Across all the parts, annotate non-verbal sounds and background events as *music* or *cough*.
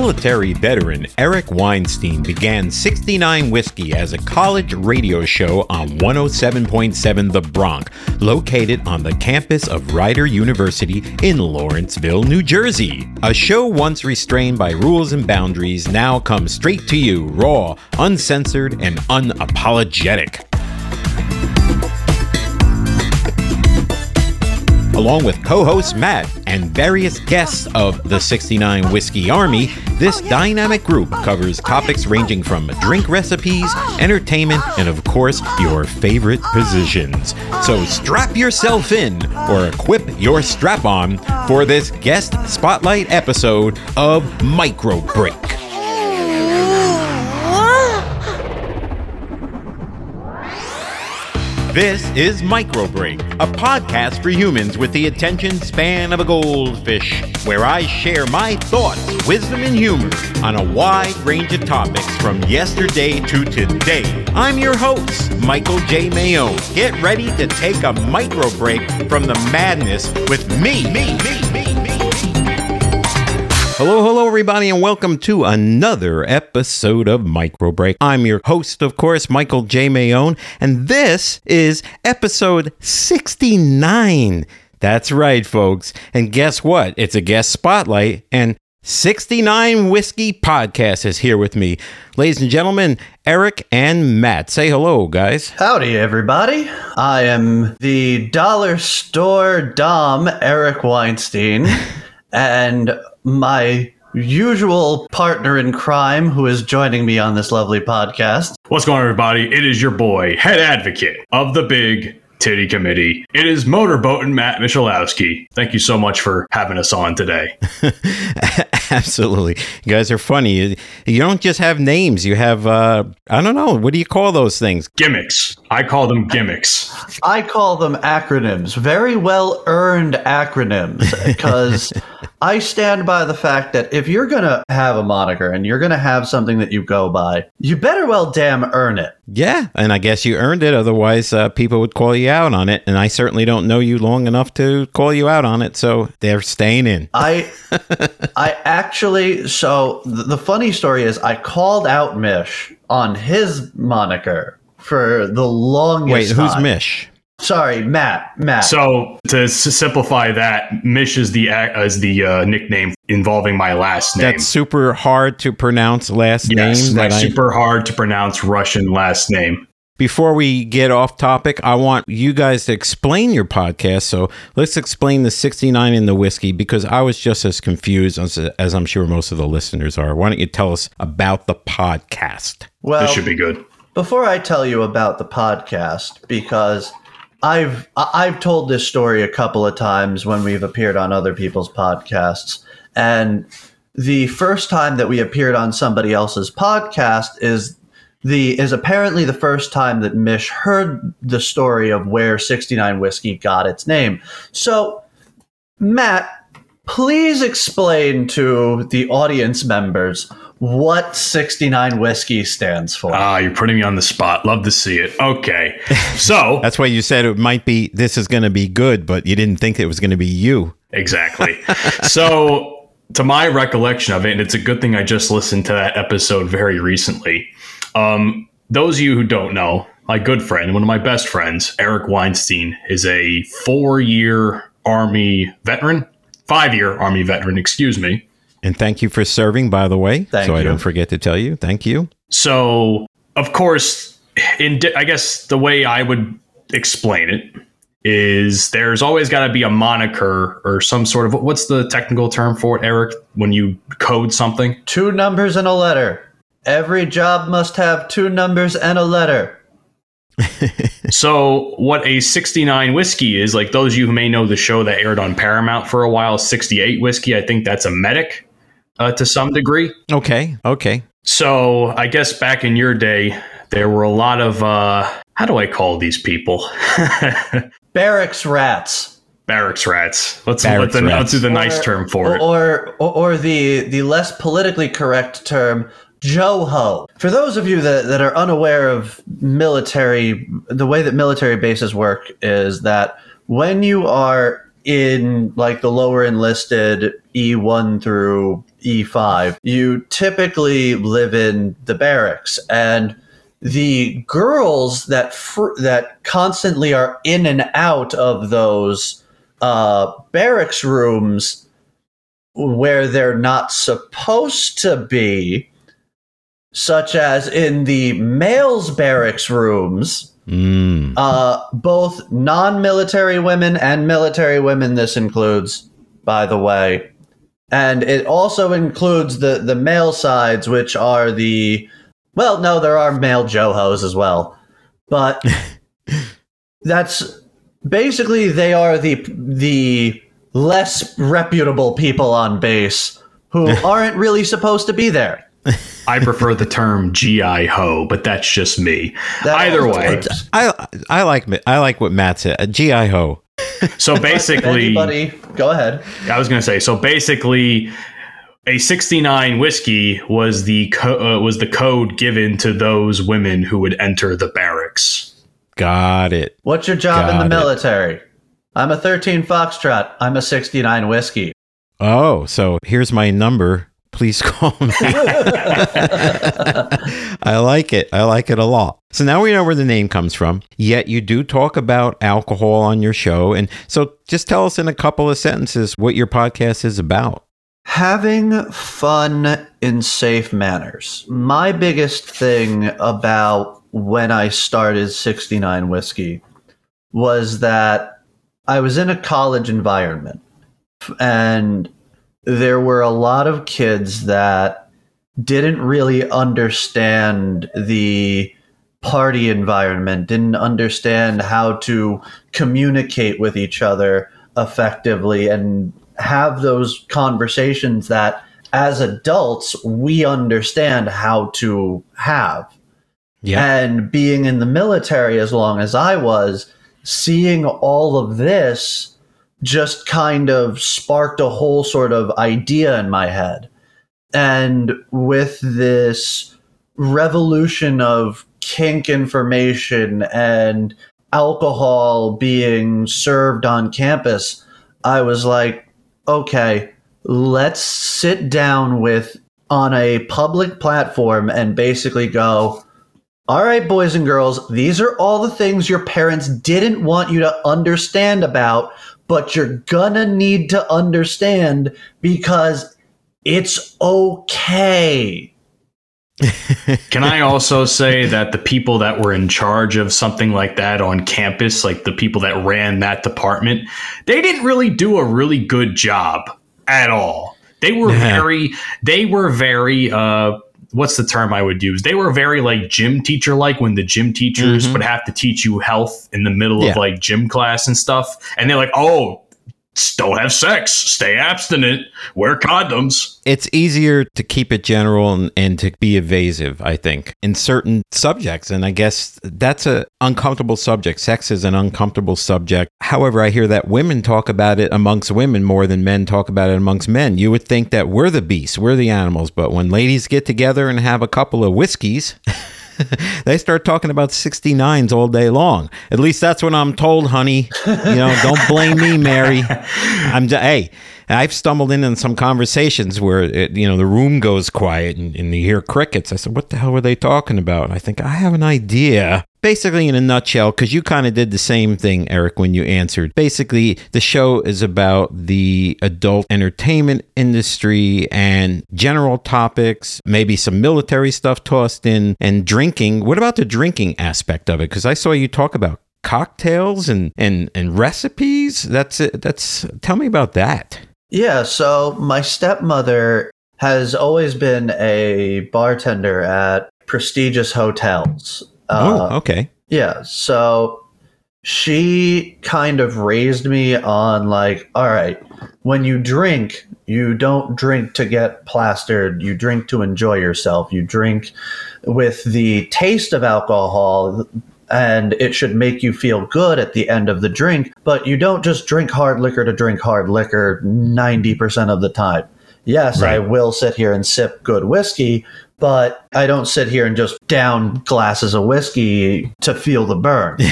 Military veteran Eric Weinstein began 69 Whiskey as a college radio show on 107.7 The Bronc, located on the campus of Rider University in Lawrenceville, New Jersey. A show once restrained by rules and boundaries now comes straight to you, raw, uncensored, and unapologetic. Along with co host Matt and various guests of the 69 Whiskey Army, this oh, dynamic group covers topics ranging from drink recipes, entertainment, and of course, your favorite positions. So strap yourself in or equip your strap on for this guest spotlight episode of Micro Break. This is Micro Break, a podcast for humans with the attention span of a goldfish, where I share my thoughts, wisdom, and humor on a wide range of topics from yesterday to today. I'm your host, Michael J. Mayo. Get ready to take a micro break from the madness with me, me, me. Hello, hello, everybody, and welcome to another episode of Micro Break. I'm your host, of course, Michael J. Mayone, and this is episode 69. That's right, folks. And guess what? It's a guest spotlight, and 69 Whiskey Podcast is here with me. Ladies and gentlemen, Eric and Matt. Say hello, guys. Howdy, everybody. I am the dollar store Dom, Eric Weinstein, *laughs* and my usual partner in crime who is joining me on this lovely podcast. What's going on, everybody? It is your boy, head advocate of the big titty committee. It is Motorboat and Matt Michalowski. Thank you so much for having us on today. *laughs* Absolutely. You guys are funny. You, you don't just have names, you have, uh, I don't know, what do you call those things? Gimmicks. I call them gimmicks. I call them acronyms, very well earned acronyms, because *laughs* I stand by the fact that if you're going to have a moniker and you're going to have something that you go by, you better well damn earn it. Yeah, and I guess you earned it. Otherwise, uh, people would call you out on it. And I certainly don't know you long enough to call you out on it. So they're staying in. *laughs* I, I actually, so th- the funny story is I called out Mish on his moniker for the longest Wait, who's time. Mish? Sorry, Matt. Matt. So to s- simplify that, Mish is the ac- is the uh, nickname involving my last name. That's super hard to pronounce last yes, name. my That I, super hard to pronounce Russian last name. before we get off topic, I want you guys to explain your podcast. So let's explain the 69 and the whiskey because I was just as confused as, as I'm sure most of the listeners are. Why don't you tell us about the podcast? well, This should be good. before I tell you about the podcast, because I've I've told this story a couple of times when we've appeared on other people's podcasts, and the first time that we appeared on somebody else's podcast is the is apparently the first time that Mish heard the story of where 69 whiskey got its name. So, Matt, please explain to the audience members what 69 whiskey stands for. Ah, you're putting me on the spot. Love to see it. Okay. *laughs* So, That's why you said it might be, this is going to be good, but you didn't think it was going to be you. Exactly. *laughs* so, to my recollection of it, and it's a good thing I just listened to that episode very recently. Um, those of you who don't know, my good friend, one of my best friends, Eric Weinstein, is a four year Army veteran, five year Army veteran, excuse me. And thank you for serving, by the way. Thank so I don't forget to tell you. Thank you. So, of course, in di- I guess the way I would explain it is there's always got to be a moniker or some sort of what's the technical term for it, Eric, when you code something? Two numbers and a letter. Every job must have two numbers and a letter. *laughs* So, what a 69 whiskey is, like those of you who may know the show that aired on Paramount for a while, 68 whiskey, I think that's a medic uh, to some degree. Okay. Okay. So, I guess back in your day, there were a lot of, uh, how do I call these people? *laughs* Barracks rats. Barracks rats. Let's, Barracks let's, rats. let's do the nice term for it. Or, or, or the, the less politically correct term, Joho. For those of you that, that are unaware of military, the way that military bases work is that when you are in like the lower enlisted E1 through E5, you typically live in the barracks and the girls that fr- that constantly are in and out of those uh, barracks rooms where they're not supposed to be, such as in the males' barracks rooms. Mm. Uh, both non-military women and military women. This includes, by the way, and it also includes the the male sides, which are the well, no, there are male Johos as well, but *laughs* that's basically they are the the less reputable people on base who *laughs* aren't really supposed to be there. I prefer the term GI Ho, but that's just me. That Either way. I I like I like what Matt said. A GI Ho. So basically, Anybody, go ahead. I was going to say so basically a 69 whiskey was the co- uh, was the code given to those women who would enter the barracks. Got it. What's your job in Got the it. military? I'm a 13 Foxtrot. I'm a 69 whiskey. Oh, so here's my number. Please *laughs* call me. I like it. I like it a lot. So now we know where the name comes from. Yet you do talk about alcohol on your show. And so just tell us in a couple of sentences what your podcast is about. Having fun in safe manners. My biggest thing about when I started 69 Whiskey was that I was in a college environment and there were a lot of kids that didn't really understand the party environment, didn't understand how to communicate with each other effectively and have those conversations that as adults we understand how to have. Yeah. And being in the military as long as I was, seeing all of this just kind of sparked a whole sort of idea in my head. And with this revolution of kink information and alcohol being served on campus, I was like, okay, let's sit down with on a public platform and basically go, all right, boys and girls, these are all the things your parents didn't want you to understand about, but you're gonna need to understand because it's okay. Can I *laughs* also say that the people that were in charge of something like that on campus, like the people that ran that department, they didn't really do a really good job at all. They were Yeah. very, they were very, uh, what's the term I would use? They were very like gym teacher like when the gym teachers Mhm. would have to teach you health in the middle Yeah. of like gym class and stuff. And they're like, oh, don't have sex, stay abstinent, wear condoms. it's easier to keep it general and, and to be evasive, I think, in certain subjects. And I guess that's a uncomfortable subject. Sex is an uncomfortable subject. However, I hear that women talk about it amongst women more than men talk about it amongst men. You would think that we're the beasts, we're the animals, but when ladies get together and have a couple of whiskeys, *laughs* *laughs* they start talking about 69s all day long. At least that's what I'm told, honey. You know, *laughs* don't blame me, Mary. I'm j- hey, I've stumbled in on some conversations where it, you know the room goes quiet and, and you hear crickets. I said, "What the hell were they talking about?" And I think I have an idea. Basically, in a nutshell, because you kind of did the same thing, Eric, when you answered. Basically, the show is about the adult entertainment industry and general topics, maybe some military stuff tossed in, and drinking. What about the drinking aspect of it? Because I saw you talk about cocktails and and and recipes. That's it. That's tell me about that. Yeah, so my stepmother has always been a bartender at prestigious hotels. Uh, oh, okay. Yeah, so she kind of raised me on like, all right, when you drink, you don't drink to get plastered, you drink to enjoy yourself. You drink with the taste of alcohol and it should make you feel good at the end of the drink, but you don't just drink hard liquor to drink hard liquor 90% of the time. Yes, I will sit here and sip good whiskey, but I don't sit here and just down glasses of whiskey to feel the burn. *laughs*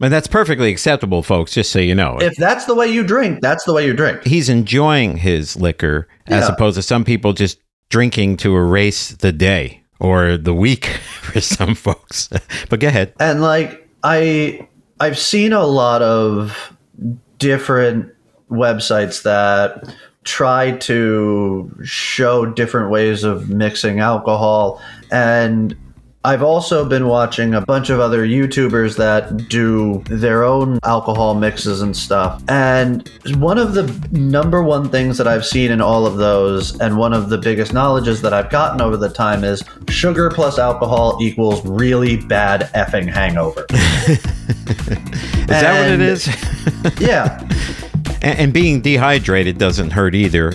And that's perfectly acceptable, folks, just so you know. If that's the way you drink, that's the way you drink. He's enjoying his liquor as Yeah. opposed to some people just drinking to erase the day or the week *laughs* for some folks. *laughs* but go ahead. And like I I've seen a lot of different websites that try to show different ways of mixing alcohol and I've also been watching a bunch of other YouTubers that do their own alcohol mixes and stuff. And one of the number one things that I've seen in all of those, and one of the biggest knowledges that I've gotten over the time is sugar plus alcohol equals really bad effing hangover. *laughs* Is that what it is? *laughs* Yeah. *laughs* and, and being dehydrated doesn't hurt either.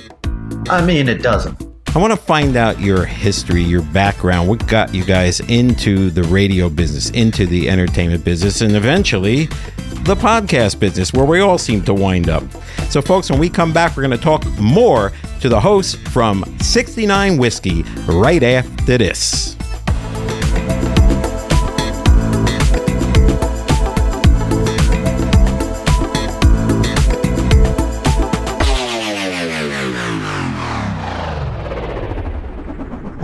I mean, it doesn't. I want to find out your history, your background, what got you guys into the radio business, into the entertainment business, and eventually the podcast business, where we all seem to wind up. So, folks, when we come back, we're going to talk more to the host from 69 Whiskey right after this.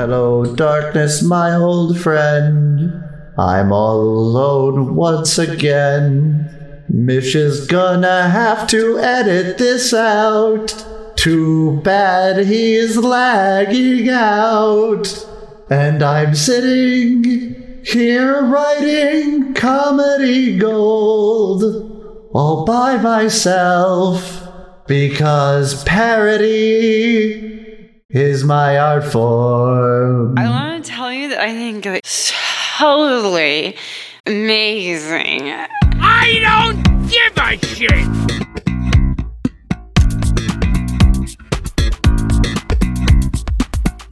Hello, darkness, my old friend. I'm all alone once again. Mish is gonna have to edit this out. Too bad he's lagging out. And I'm sitting here writing comedy gold all by myself because parody is my art form. I want to tell you that I think it's totally amazing. I don't give a shit!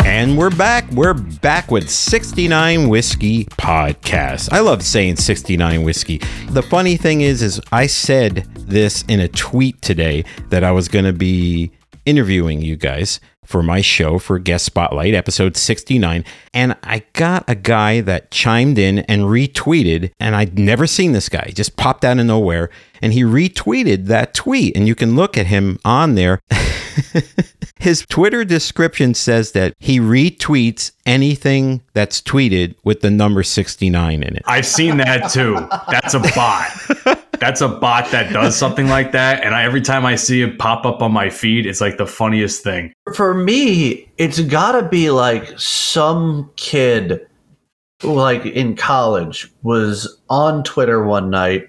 And we're back. We're back with 69 Whiskey Podcast. I love saying 69 Whiskey. The funny thing is, is I said this in a tweet today that I was going to be interviewing you guys for my show for Guest Spotlight, episode 69. And I got a guy that chimed in and retweeted, and I'd never seen this guy, He just popped out of nowhere. And he retweeted that tweet, and you can look at him on there. *laughs* His Twitter description says that he retweets anything that's tweeted with the number 69 in it. I've seen that too. That's a bot. *laughs* That's a bot that does something like that. And I, every time I see it pop up on my feed, it's like the funniest thing. For me, it's gotta be like some kid, like in college, was on Twitter one night,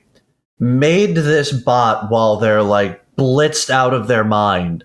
made this bot while they're like blitzed out of their mind.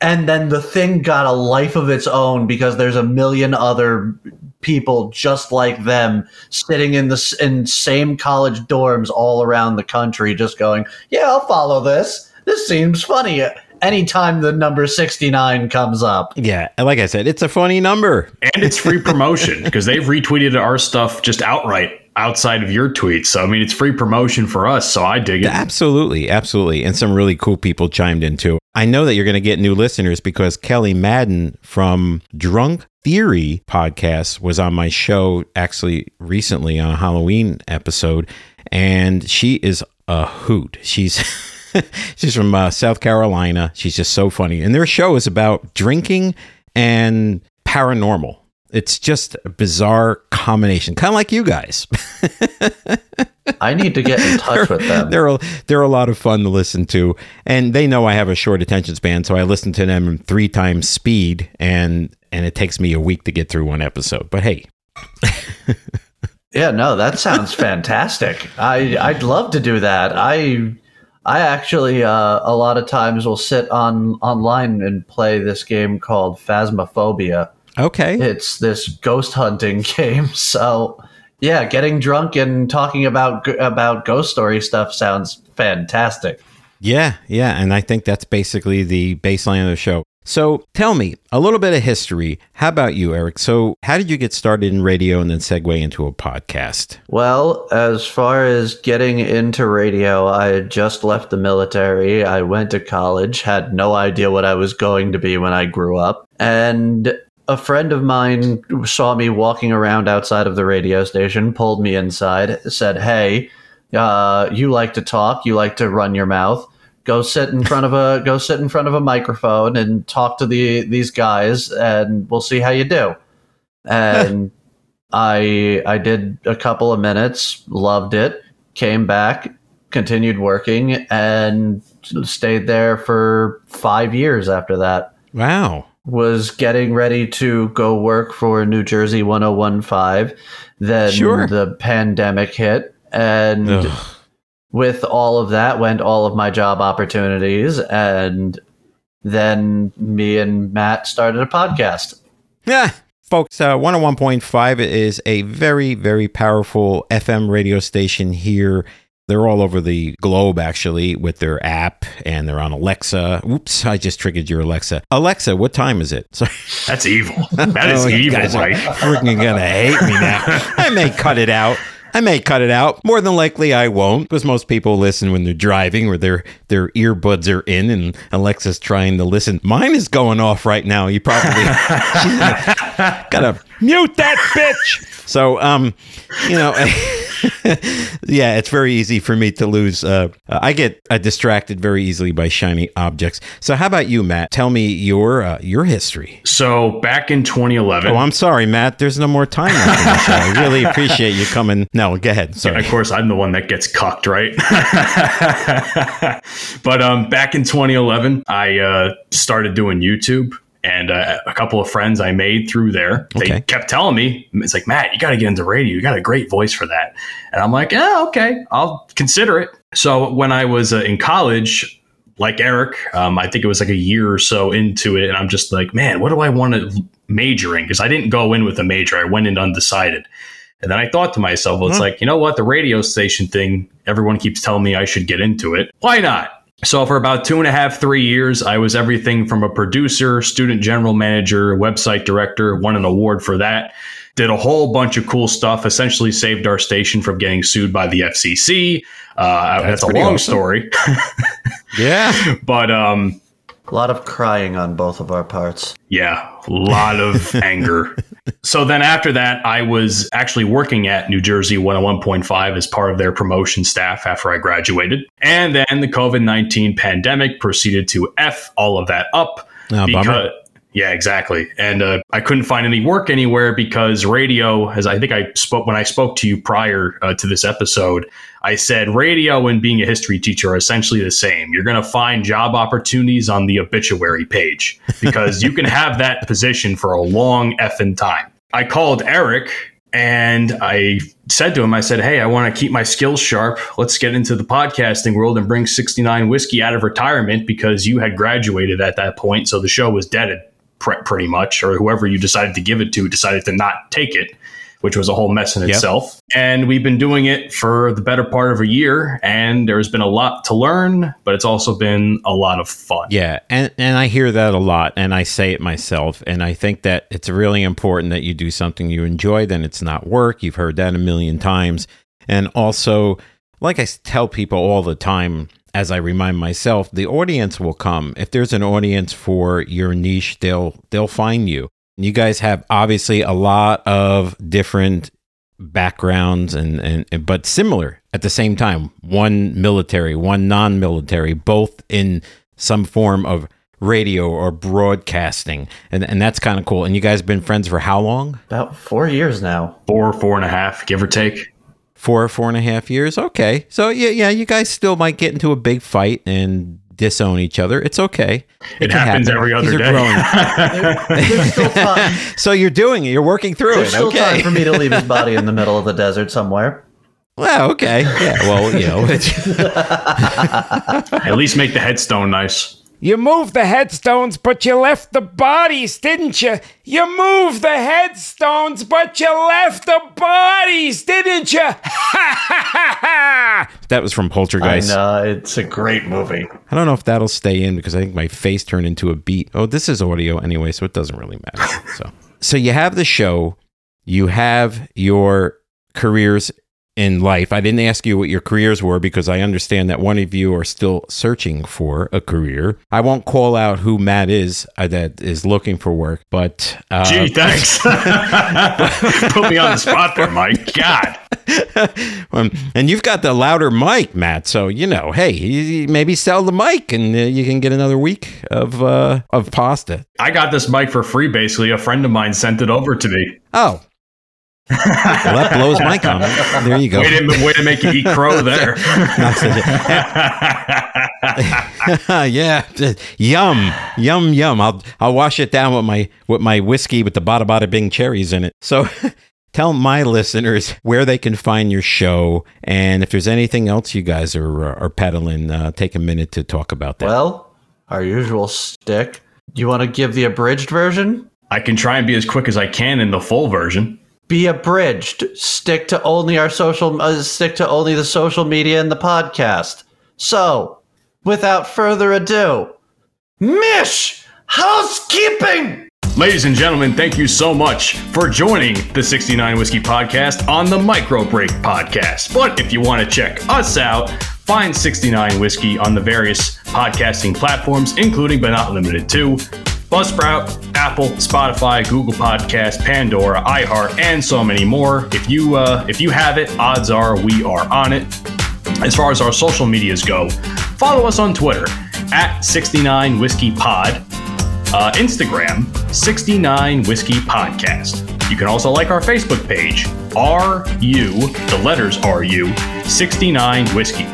And then the thing got a life of its own because there's a million other people just like them sitting in the in same college dorms all around the country, just going, "Yeah, I'll follow this. This seems funny." Anytime the number sixty nine comes up, Yeah, and like I said, it's a funny number. And it's free promotion because they've retweeted our stuff just outright outside of your tweets. So, I mean, it's free promotion for us. So I dig it. Absolutely, absolutely. And some really cool people chimed in too. I know that you're going to get new listeners because Kelly Madden from Drunk Theory podcast was on my show actually recently on a Halloween episode, and she is a hoot. She's *laughs* she's from uh, South Carolina. She's just so funny, and their show is about drinking and paranormal. It's just a bizarre combination, kind of like you guys. *laughs* I need to get in touch with them. they're a, they're a lot of fun to listen to, and they know I have a short attention span, so I listen to them three times speed, and and it takes me a week to get through one episode. But hey, *laughs* Yeah, no, that sounds *laughs* fantastic. I I'd love to do that. I I actually uh, a lot of times will sit on online and play this game called Phasmophobia. Okay, It's this ghost hunting *laughs* game. So yeah, getting drunk and talking about about ghost story stuff sounds fantastic. yeah, yeah, and I think that's basically the baseline of the show. So tell me a little bit of history. How about you, Eric? So how did you get started in radio and then segue into a podcast? Well, as far as getting into radio, I had just left the military. I went to college, had no idea what I was going to be when I grew up. And a friend of mine saw me walking around outside of the radio station, pulled me inside, said, Hey, Uh, you like to talk. You like to run your mouth. Go sit in front of a *laughs* go sit in front of a microphone and talk to the these guys, and we'll see how you do. And *laughs* I I did a couple of minutes, loved it, came back, continued working, and stayed there for five years after that. Wow. Was getting ready to go work for New Jersey 1015. Then Sure. the pandemic hit. And Ugh. with all of that went all of my job opportunities. And then me and Matt started a podcast. Yeah. Folks, uh, 101.5 is a very, very powerful FM radio station here. They're all over the globe, actually, with their app, and they're on Alexa. Oops, I just triggered your Alexa. Alexa, what time is it? *laughs* Sorry. That's evil. *laughs* That is Oh, you evil, guys right? freaking gonna hate me now. I may cut it out. I may cut it out. More than likely, I won't, because most people listen when they're driving or their their earbuds are in, and Alexa's trying to listen. Mine is going off right now. You probably *laughs* gotta mute that bitch. *laughs* So, um, you know. *laughs* yeah, it's very easy for me to lose. Uh, I get uh, distracted very easily by shiny objects. So, how about you, Matt? Tell me your uh, your history. So back in 2011, Oh, I'm sorry, Matt. There's no more time left in the show. I really appreciate you coming. No, go ahead. Sorry. Of course, I'm the one that gets cucked, right? *laughs* but um, back in 2011, I uh, started doing YouTube, and uh, a couple of friends I made through there. They Okay. kept telling me, "It's like Matt, you got to get into radio. You got a great voice for that." And I'm like, "Yeah, okay, I'll consider it." So when I was uh, in college. Like Eric, um, I think it was like a year or so into it, and I'm just like, man, what do I want to major in? Because I didn't go in with a major; I went in undecided. And then I thought to myself, well, it's like, you know what? The radio station thing, everyone keeps telling me I should get into it. Why not? So, for about two and a half, three years, I was everything from a producer, student general manager, website director, won an award for that. Did a whole bunch of cool stuff, essentially saved our station from getting sued by the FCC. Uh, that's, a long awesome. story. *laughs* yeah. *laughs* but um, A lot of crying on both of our parts. Yeah, a lot of *laughs* anger. So then after that, I was actually working at New Jersey 101.5 as part of their promotion staff after I graduated. And then the COVID 19 pandemic proceeded to F all of that up. Oh, bummer. Yeah, exactly. And uh, I couldn't find any work anywhere because radio, as I think I spoke when I spoke to you prior uh, to this episode, I said radio and being a history teacher are essentially the same. You're going to find job opportunities on the obituary page because you can have that position for a long effing time. I called Eric and I said to him, I said, Hey, I want to keep my skills sharp. Let's get into the podcasting world and bring 69 Whiskey out of retirement because you had graduated at that point. So the show was dead pre- pretty much, or whoever you decided to give it to decided to not take it, which was a whole mess in Yep. itself. And we've been doing it for the better part of a year, and there's been a lot to learn, but it's also been a lot of fun. Yeah, and and I hear that a lot, and I say it myself, and I think that it's really important that you do something you enjoy. Then it's not work. You've heard that a million times, and also, like I tell people all the time, as I remind myself, the audience will come. If there's an audience for your niche, they'll they'll find you. And you guys have obviously a lot of different backgrounds and, and and- but similar at the same time one military one non-military both in some form of radio or broadcasting and and that's kind of cool and you guys been friends for how long About four years now. Four, four and a half, give or take. Four four and a half years okay so yeah yeah you guys still might get into a big fight and disown each other it's okay It, can happens happen. every other day. growing. There's still *laughs* time. so you're doing it you're working through There's it still okay time for me to leave his body in the *laughs* middle of the desert somewhere. well okay yeah well you know *laughs* At least make the headstone nice. You moved the headstones, but you left the bodies, didn't you? You moved the headstones, but you left the bodies, didn't you? *laughs* that was from Poltergeist. I know it's a great movie. I don't know if that'll stay in because I think my face turned into a beat. Oh, this is audio anyway, so it doesn't really matter. So, so you have the show, you have your careers in life. I didn't ask you what your careers were because I understand that one of you are still searching for a career. I won't call out who Matt is uh, that is looking for work, but uh, Gee, *laughs* thanks. *laughs* Put me on the spot there, Mike. God. *laughs* um, and you've got the louder mic, Matt. So you know, hey, you- maybe sell the mic, and uh, you can get another week of uh, of pasta. I got this mic for free, basically. A friend of mine sent it over to me. Oh. Well, that blows my comment. There you go. Way to, way to make you eat crow there. *laughs* yeah, yum, yum, yum. I'll I'll wash it down with my with my whiskey with the bada bada bing cherries in it. So. *laughs* Tell my listeners where they can find your show, and if there's anything else you guys are are peddling, uh, take a minute to talk about that. Well, our usual stick. You want to give the abridged version? I can try and be as quick as I can in the full version. Be abridged. Stick to only our social. Uh, stick to only the social media and the podcast. So, without further ado, Mish housekeeping. Ladies and gentlemen, thank you so much for joining the 69 Whiskey Podcast on the Micro Break Podcast. But if you want to check us out, find 69 Whiskey on the various podcasting platforms, including but not limited to Buzzsprout, Apple, Spotify, Google Podcast, Pandora, iHeart, and so many more. If you uh, if you have it, odds are we are on it. As far as our social medias go, follow us on Twitter at 69 Whiskey Pod uh, Instagram, 69 Whiskey Podcast. You can also like our Facebook page, RU, the letters RU, 69 Whiskey.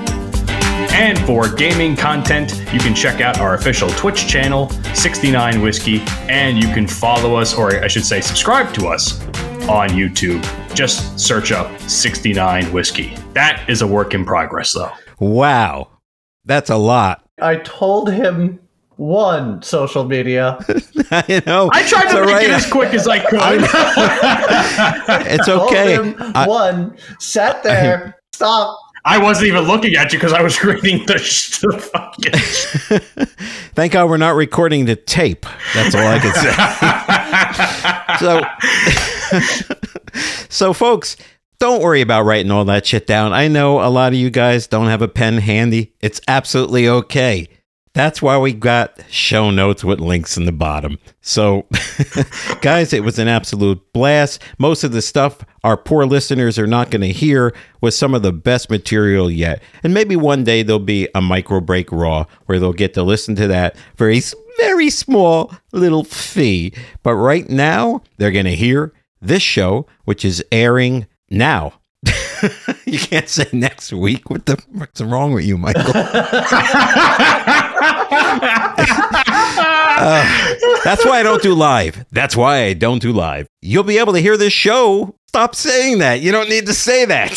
And for gaming content, you can check out our official Twitch channel, 69 Whiskey, and you can follow us, or I should say, subscribe to us on YouTube. Just search up 69 Whiskey. That is a work in progress, though. Wow, that's a lot. I told him one social media. *laughs* you know, I tried to all make right. it as quick as I could. *laughs* It's Told okay. him I- one. Sat there. *laughs* Stop. I wasn't even looking at you because I was *laughs* reading the, sh- the fucking. *laughs* Thank God we're not recording the tape. That's all I can say. *laughs* so, so folks, don't worry about writing all that shit down. I know a lot of you guys don't have a pen handy. It's absolutely okay. That's why we got show notes with links in the bottom. So, *laughs* guys, it was an absolute blast. Most of the stuff our poor listeners are not going to hear was some of the best material yet. And maybe one day there'll be a micro break raw where they'll get to listen to that for a very small little fee. But right now, they're going to hear this show, which is airing now. *laughs* you can't say next week. What the fuck's wrong with you, Michael? *laughs* Uh, that's why I don't do live. That's why I don't do live. You'll be able to hear this show. Stop saying that. You don't need to say that.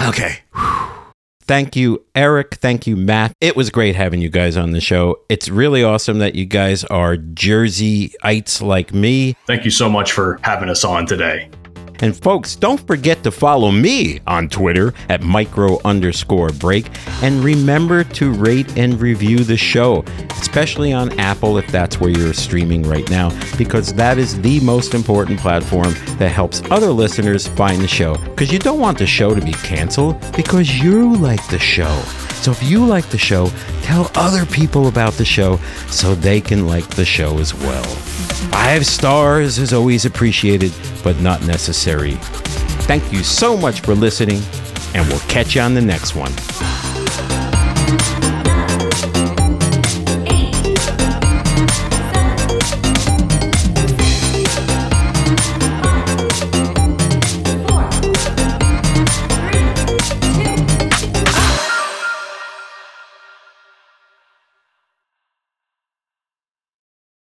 *laughs* okay. Thank you, Eric. Thank you, Matt. It was great having you guys on the show. It's really awesome that you guys are Jerseyites like me. Thank you so much for having us on today. And folks, don't forget to follow me on Twitter at micro underscore break. And remember to rate and review the show, especially on Apple if that's where you're streaming right now, because that is the most important platform that helps other listeners find the show. Because you don't want the show to be canceled because you like the show. So if you like the show, tell other people about the show so they can like the show as well. Five stars is always appreciated, but not necessary. Thank you so much for listening, and we'll catch you on the next one.